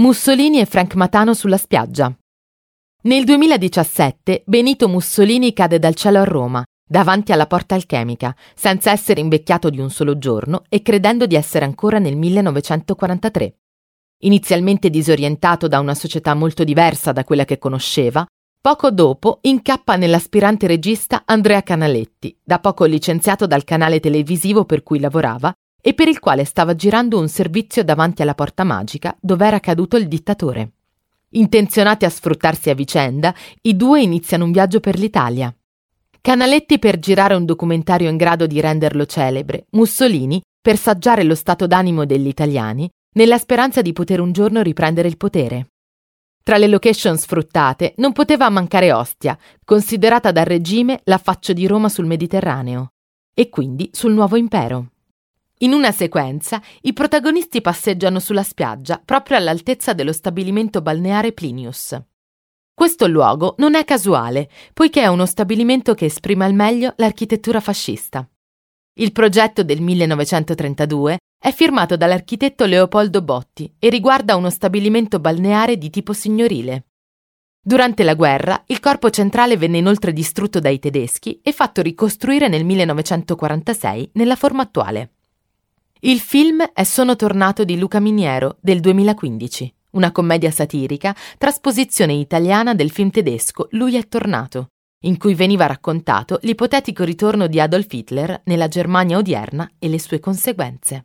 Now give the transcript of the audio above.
Mussolini e Frank Matano sulla spiaggia. Nel 2017 Benito Mussolini cade dal cielo a Roma, davanti alla porta alchemica, senza essere invecchiato di un solo giorno e credendo di essere ancora nel 1943. Inizialmente disorientato da una società molto diversa da quella che conosceva, poco dopo incappa nell'aspirante regista Andrea Canaletti, da poco licenziato dal canale televisivo per cui lavorava e per il quale stava girando un servizio davanti alla porta magica dove era caduto il dittatore. Intenzionati a sfruttarsi a vicenda, i due iniziano un viaggio per l'Italia. Canaletti per girare un documentario in grado di renderlo celebre, Mussolini per saggiare lo stato d'animo degli italiani, nella speranza di poter un giorno riprendere il potere. Tra le location sfruttate non poteva mancare Ostia, considerata dal regime l'affaccio di Roma sul Mediterraneo, e quindi sul nuovo impero. In una sequenza, i protagonisti passeggiano sulla spiaggia proprio all'altezza dello stabilimento balneare Plinius. Questo luogo non è casuale, poiché è uno stabilimento che esprime al meglio l'architettura fascista. Il progetto del 1932 è firmato dall'architetto Leopoldo Botti e riguarda uno stabilimento balneare di tipo signorile. Durante la guerra, il corpo centrale venne inoltre distrutto dai tedeschi e fatto ricostruire nel 1946 nella forma attuale. Il film è Sono tornato di Luca Miniero del 2015, una commedia satirica, trasposizione italiana del film tedesco Lui è tornato, in cui veniva raccontato l'ipotetico ritorno di Adolf Hitler nella Germania odierna e le sue conseguenze.